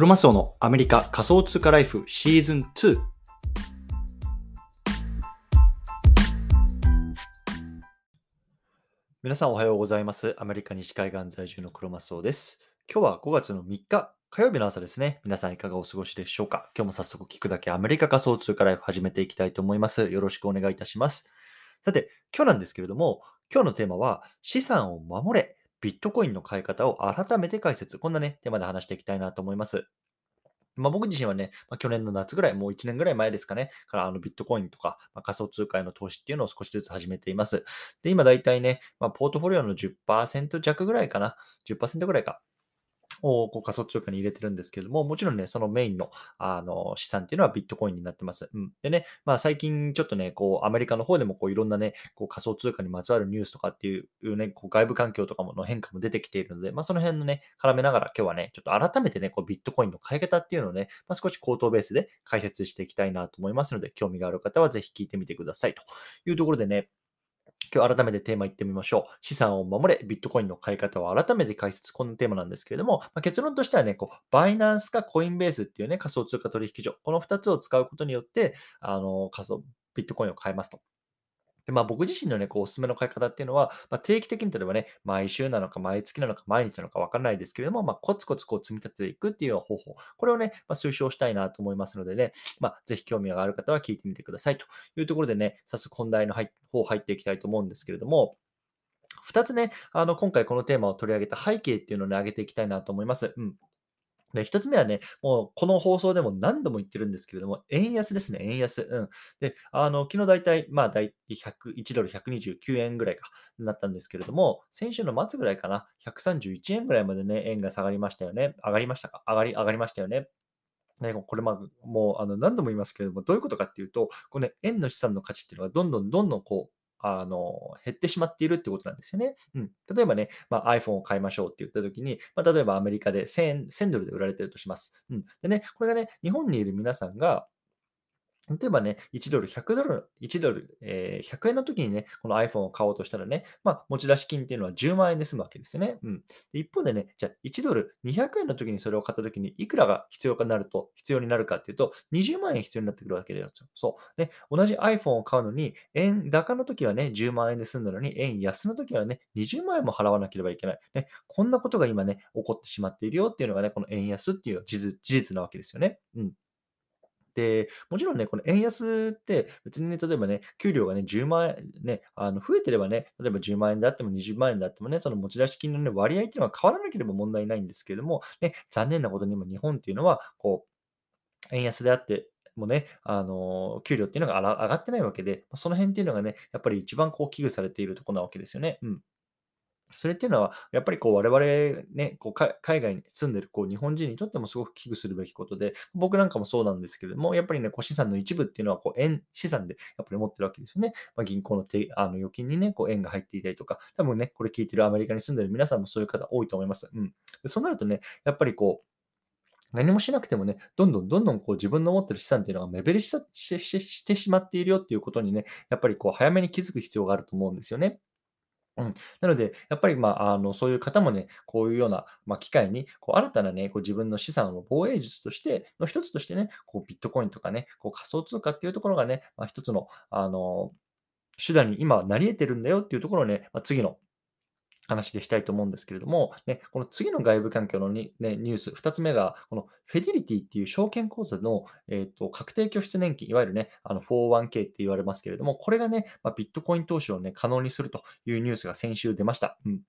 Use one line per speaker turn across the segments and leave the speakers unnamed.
クロマスオのアメリカ仮想通貨ライフシーズン2。皆さんおはようございます。アメリカ西海岸在住のクロマスオです。今日は5月の3日火曜日の朝ですね。皆さんいかがお過ごしでしょうか？今日も早速聞くだけアメリカ仮想通貨ライフ始めていきたいと思います。よろしくお願いいたします。さて、今日なんですけれども、今日のテーマは資産を守れ、ビットコインの買い方を改めて解説。こんなね、テーマで話していきたいなと思います。まあ、僕自身はね、まあ、去年の夏ぐらい、もう1年ぐらい前ですかね、からあのビットコインとか、まあ、仮想通貨への投資っていうのを少しずつ始めています。で、今だいたいね、まあ、ポートフォリオの10%弱ぐらいかな、10%ぐらいか、をこう仮想通貨に入れてるんですけれども、もちろんね、そのメインのあの資産っていうのはビットコインになってます。うん、でね、まあ最近ちょっとね、こうアメリカの方でもこういろんなね、こう仮想通貨にまつわるニュースとかっていうね、こう外部環境とかもの変化も出てきているので、まあその辺のね、絡めながら今日はね、ちょっと改めてね、こうビットコインの買い方っていうのをね、まあ、少し口頭ベースで解説していきたいなと思いますので、興味がある方はぜひ聞いてみてくださいというところでね、今日改めてテーマいってみましょう。資産を守れ、ビットコインの買い方を改めて解説。このテーマなんですけれども、まあ、結論としてはね、こう、バイナンスかコインベースっていうね、仮想通貨取引所、この2つを使うことによって、あの、仮想、ビットコインを買えますと。でまあ、僕自身のね、こうおすすめの買い方っていうのは、まあ、定期的に例えばね、毎週なのか毎月なのか毎日なのか分からないですけれども、まあ、コツコツこう積み立てていくっていう方法、これをね、まあ、推奨したいなと思いますのでね、まあ、ぜひ興味がある方は聞いてみてくださいというところでね、早速本題の方入っていきたいと思うんですけれども、2つね、あの今回このテーマを取り上げた背景っていうのをね、挙げていきたいなと思います。うん。で、一つ目はね、もうこの放送でも何度も言ってるんですけれども、円安ですね、円安。うん。で、あの、昨日大体、まあ、大100 1ドル129円ぐらいかなったんですけれども、先週の末ぐらいかな、131円ぐらいまでね、円が下がりましたよね。上がりましたか？上がり、上がりましたよね。ね、これまあ、もうあの何度も言いますけれども、どういうことかっていうと、この、ね、円の資産の価値っていうのがどんどんどんどんこう、あの、減ってしまっているってことなんですよね。うん。例えばね、まあ、iPhone を買いましょうって言ったときに、まあ、例えばアメリカで1000 1000ドルで売られてるとします。うん。でね、これがね、日本にいる皆さんが、例えばね、1ドル、100ドル、1ドル、えー、100円の時にね、この iPhone を買おうとしたらね、まあ、持ち出し金っていうのは10万円で済むわけですよね。うん。で一方でね、じゃあ1ドル、200円の時にそれを買った時にいくらが必要かなると、必要になるかっていうと、20万円必要になってくるわけですよ。そう。ね、同じ iPhone を買うのに、円高の時はね、10万円で済んだのに、円安の時はね、20万円も払わなければいけない。ね、こんなことが今ね、起こってしまっているよっていうのがね、この円安っていう事実なわけですよね。うん。で、もちろんね、この円安って別にね、例えばね、給料がね、10万円、ね、あの増えてればね、例えば10万円であっても20万円であってもね、その持ち出し金の、ね、割合っていうのは変わらなければ問題ないんですけれども、ね、残念なことに今日本っていうのは、こう、円安であって、もね、あの、給料っていうのが上がってないわけで、その辺っていうのがね、やっぱり一番こう危惧されているところなわけですよね。うん。それっていうのは、やっぱりこう我々ね、こう海外に住んでるこう日本人にとってもすごく危惧するべきことで、僕なんかもそうなんですけれども、やっぱりね、こう資産の一部っていうのはこう円資産でやっぱり持ってるわけですよね。まあ、銀行のてあの預金にね、こう円が入っていたりとか、多分ね、これ聞いてるアメリカに住んでる皆さんもそういう方多いと思います。うん。でそうなるとね、やっぱりこう、何もしなくてもね、どんどんどんどんこう自分の持ってる資産っていうのが目減りしてしまっているよっていうことにね、やっぱりこう早めに気づく必要があると思うんですよね。うん。なので、やっぱり、まあ、あの、そういう方もね、こういうような、まあ、機会に、こう、新たなね、こう、自分の資産を防衛術としての一つとしてね、こう、ビットコインとかね、こう、仮想通貨っていうところがね、まあ、一つの、あの、手段に今はなり得てるんだよっていうところをね、まあ、次の話でしたいと思うんですけれども、ね、この次の外部環境のに、ね、ニュース、2つ目が、このフェディリティっていう証券口座の、えーと、確定拠出年金、いわゆるね、あの 401k って言われますけれども、これがね、まあ、ビットコイン投資をね、可能にするというニュースが先週出ました。うん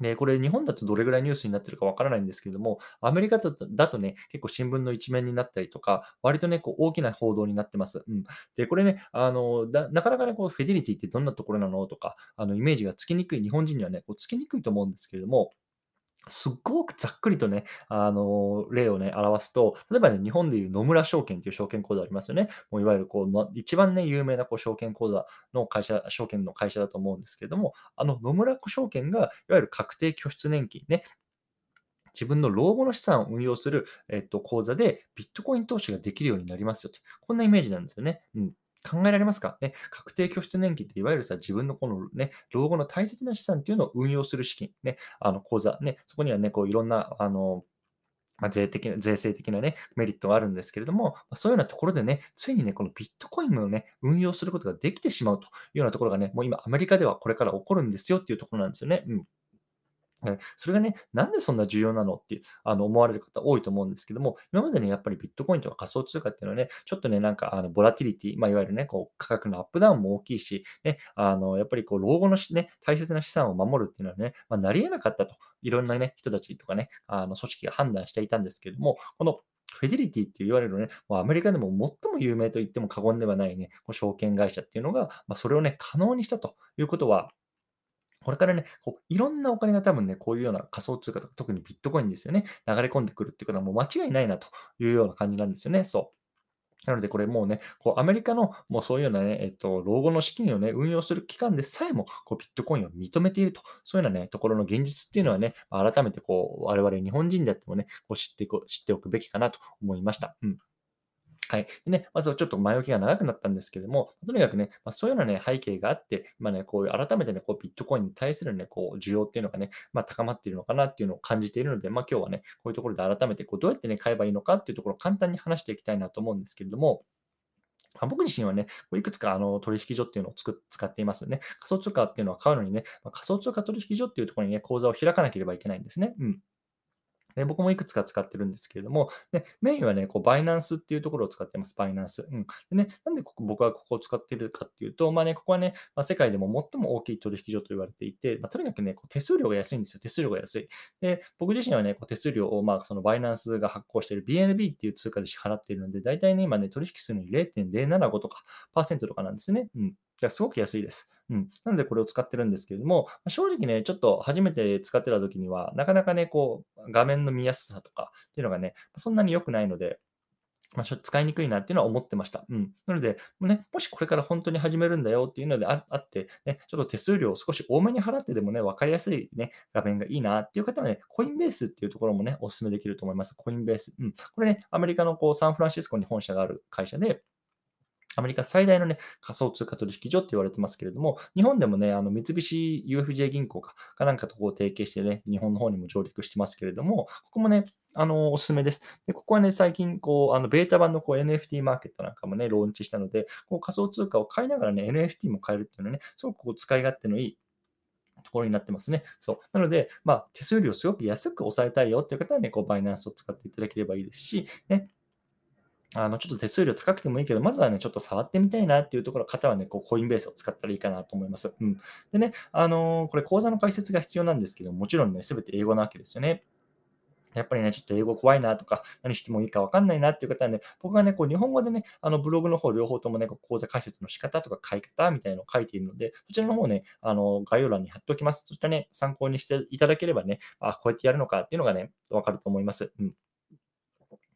で、これ日本だとどれぐらいニュースになってるかわからないんですけれども、アメリカだとだとね、結構新聞の一面になったりとか、割とね、こう大きな報道になってます。うん。で、これね、あの、なかなかね、こうフェデリティってどんなところなのとか、あの、イメージがつきにくい、日本人にはね、こうつきにくいと思うんですけれども、すっごくざっくりとね、あの、例をね、表すと、例えばね、日本でいう野村証券っていう証券口座ありますよね。もういわゆるこう、一番ね、有名なこう証券口座の会社、証券の会社だと思うんですけれども、あの野村証券が、いわゆる確定拠出年金ね、自分の老後の資産を運用する、えっと、口座でビットコイン投資ができるようになりますよって。こんなイメージなんですよね。うん。考えられますか？ね、確定拠出年金っていわゆるさ、自分のこのね、老後の大切な資産っていうのを運用する資金、ね、あの口座、ね、そこにはね、こういろんな、あの、まあ、税的税制的なね、メリットがあるんですけれども、ま、そういうようなところでね、ついにね、このビットコインをね、運用することができてしまうというようなところがね、もう今アメリカではこれから起こるんですよっていうところなんですよね。うん。はい、それがね、なんでそんな重要なのって、あの、思われる方多いと思うんですけども、今までね、やっぱりビットコインとか仮想通貨っていうのはね、ちょっとね、なんか、あの、ボラティリティ、まあ、いわゆるね、こう、価格のアップダウンも大きいし、ね、あの、やっぱりこう、老後のしね、大切な資産を守るっていうのはね、まあ、なり得なかったと、いろんなね、人たちとかね、あの、組織が判断していたんですけども、このフェデリティって言われるね、もうアメリカでも最も有名と言っても過言ではないね、こう証券会社っていうのが、まあ、それをね、可能にしたということは、これからね、こういろんなお金が多分ね、こういうような仮想通貨とか、特にビットコインですよね、流れ込んでくるっていうことはもう間違いないなというような感じなんですよね。そう。なので、これもうね、こうアメリカのもうそういうようなね、えっと、老後の資金をね、運用する機関でさえも、こうビットコインを認めていると、そういうようなね、ところの現実っていうのはね、改めてこう、我々日本人であってもね、こう知っていこ知っておくべきかなと思いました。うん。はい。でね、まずはちょっと前置きが長くなったんですけども、とにかくね、まあ、そういうようなね、背景があって、今ね、こういう改めてね、こうビットコインに対するね、こう需要っていうのがね、まあ、高まっているのかなっていうのを感じているので、まあ、今日はね、こういうところで改めてこうどうやってね、買えばいいのかっていうところを簡単に話していきたいなと思うんですけれども、まあ、僕自身はね、いくつかあの取引所っていうのをつく使っていますね。仮想通貨っていうのは買うのにね、まあ、仮想通貨取引所っていうところにね、口座を開かなければいけないんですね。うん。で、僕もいくつか使ってるんですけれども、で、メインはね、こう、バイナンスっていうところを使ってます。バイナンス。うん。でね、なんでここ僕はここを使ってるかっていうと、まあね、ここはね、まあ、世界でも最も大きい取引所と言われていて、まあ、とにかくね、こう手数料が安いんですよ。手数料が安い。で、僕自身はね、こう手数料を、まあ、そのバイナンスが発行している BNB っていう通貨で支払っているので、大体ね、今ね、取引するのに0.075とか、パーセントとかなんですね。うん。や、すごく安いです。うん。なのでこれを使ってるんですけれども、正直ね、ちょっと初めて使ってた時には、なかなかね、こう、画面の見やすさとかっていうのがね、そんなに良くないので、まあ、使いにくいなっていうのは思ってました。うん。なので、ね、もしこれから本当に始めるんだよっていうのであって、ね、ちょっと手数料を少し多めに払ってでもね、分かりやすいね、画面がいいなっていう方はね、コインベースっていうところもね、お勧めできると思います。コインベース。うん。これね、アメリカのこうサンフランシスコに本社がある会社で、アメリカ最大のね、仮想通貨取引所って言われてますけれども、日本でもね、あの三菱 UFJ 銀行かかなんかとこう提携してね、日本の方にも上陸してますけれども、ここもね、あの、おすすめです。で、ここはね、最近、こう、あの、ベータ版のこう NFT マーケットなんかもね、ローンチしたので、こう仮想通貨を買いながらね、NFT も買えるっていうのはね、すごくこう使い勝手のいいところになってますね。そう。なので、まあ、手数料をすごく安く抑えたいよっていう方はね、こう、バイナンスを使っていただければいいですし、ね、あの、ちょっと手数料高くてもいいけど、まずはね、ちょっと触ってみたいなっていうところ、方はね、こう、コインベースを使ったらいいかなと思います。うん。でね、あのー、これ講座の解説が必要なんですけども、もちろんね、すべて英語なわけですよね。やっぱりね、ちょっと英語怖いなとか、何してもいいか分かんないなっていう方はね、僕はね、こう日本語でね、あのブログの方両方ともね、講座解説の仕方とか書い方みたいなのを書いているので、そちらの方ね、あの概要欄に貼っておきます。そしたらね、参考にしていただければね、あ、こうやってやるのかっていうのがね、分かると思います。うん。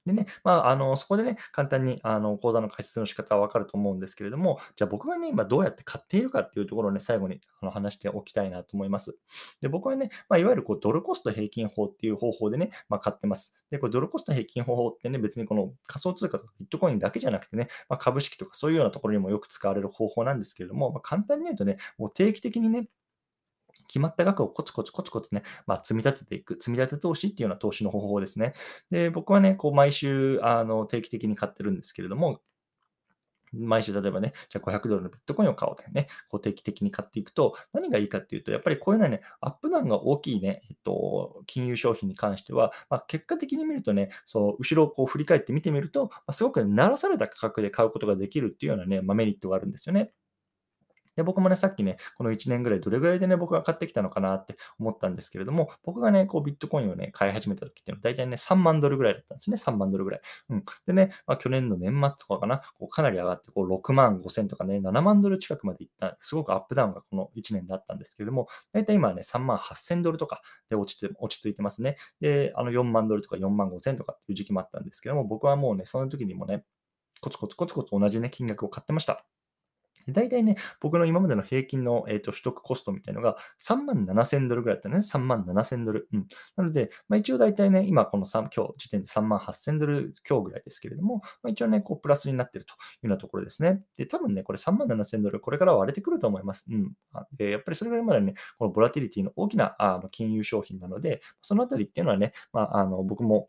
でね、まあ、あの、そこでね、簡単に、あの、講座の解説の仕方はわかると思うんですけれども、じゃあ僕がね、今どうやって買っているかっていうところをね、最後にあの話しておきたいなと思います。で、僕はね、まあ、いわゆるこうドルコスト平均法っていう方法でね、まあ、買ってます。で、これドルコスト平均方法ってね、別にこの仮想通貨とかビットコインだけじゃなくてね、まあ、株式とかそういうようなところにもよく使われる方法なんですけれども、まあ、簡単に言うとね、もう定期的にね、決まった額をコツコツコツコツね、まあ、積み立てていく、積み立て投資っていうような投資の方法ですね。で、僕はね、こう毎週あの定期的に買ってるんですけれども、毎週例えばね、じゃあ500ドルのビットコインを買おうとね、こう定期的に買っていくと、何がいいかっていうと、やっぱりこういうのはね、アップダウンが大きいね、えっと、金融商品に関しては、まあ、結果的に見るとね、そう、後ろをこう振り返って見てみると、まあ、すごく鳴らされた価格で買うことができるっていうようなね、まあ、メリットがあるんですよね。で、僕もね、さっきね、この1年ぐらいどれぐらいでね、僕が買ってきたのかなって思ったんですけれども、僕がね、こうビットコインをね、買い始めた時っていうのは大体ね、3万ドルぐらいだったんですね。3万ドルぐらい。うん。でね、まあ、去年の年末とかかな、こうかなり上がって、こう6万5千とかね、7万ドル近くまでいった、すごくアップダウンがこの1年だったんですけれども、大体今はね、3万8千ドルとかで落ちて、落ち着いてますね。で、あの4万ドルとか4万5千とかっていう時期もあったんですけども、僕はもうね、その時にもね、コツコツコツコツ同じね、金額を買ってました。大体ね、僕の今までの平均の、えーと、取得コストみたいのが3万7000ドルぐらいだったね。3万7000ドル。うん。なので、まあ、一応大体ね、今この3、今日時点で3万8000ドル強ぐらいですけれども、まあ、一応ね、こうプラスになっているというようなところですね。で、多分ね、これ3万7000ドル、これから割れてくると思います。うん。で、やっぱりそれぐらいまでね、このボラティリティの大きなあ金融商品なので、そのあたりっていうのはね、まあ、あの僕も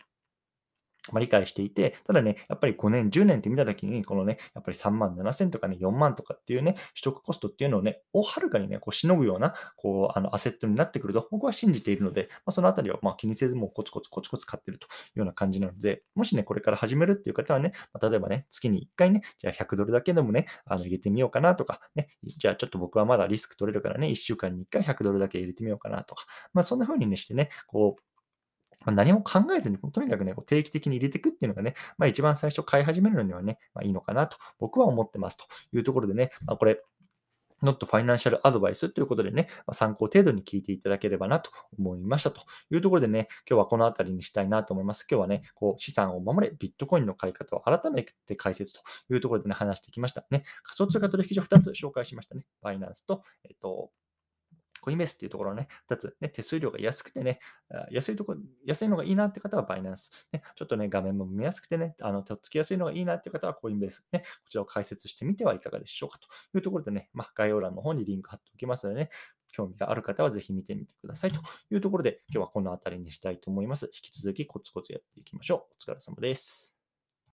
まあ、理解していて、ただね、やっぱり5年、10年って見たときに、このね、やっぱり3万7千とかね、4万とかっていうね、取得コストっていうのをね、をはるかにね、こう、しのぐような、こう、あの、アセットになってくると、僕は信じているので、まあ、そのあたりは、まあ、気にせず、もうコツコツコツコツ買ってるというような感じなので、もしね、これから始めるっていう方はね、まあ、例えばね、月に1回ね、じゃあ100ドルだけでもね、あの、入れてみようかなとか、ね、じゃあちょっと僕はまだリスク取れるからね、1週間に1回100ドルだけ入れてみようかなとか、まあ、そんな風にねしてね、こう、ま、何も考えずに、とにかくね、定期的に入れていくっていうのがね、まあ、一番最初買い始めるのにはね、まあ、いいのかなと僕は思ってますというところでね、まあ、これ、not financial advice ということでね、ま、参考程度に聞いていただければなと思いましたというところでね、今日はこのあたりにしたいなと思います。今日はね、こう資産を守れ、ビットコインの買い方を改めて解説というところでね、話してきましたね。仮想通貨取引所2つ紹介しましたね。バイナンスと、えっと、コインベースっていうところね、2つ、ね、手数料が安くてね、安いところ、安いのがいいなって方はバイナンス。ね、ちょっとね、画面も見やすくてね、あの、手をつきやすいのがいいなって方はコインベース。ね、こちらを解説してみてはいかがでしょうかというところでね、まあ、概要欄の方にリンク貼っておきますのでね、興味がある方はぜひ見てみてくださいというところで、今日はこの辺りにしたいと思います。引き続きコツコツやっていきましょう。お疲れ様です。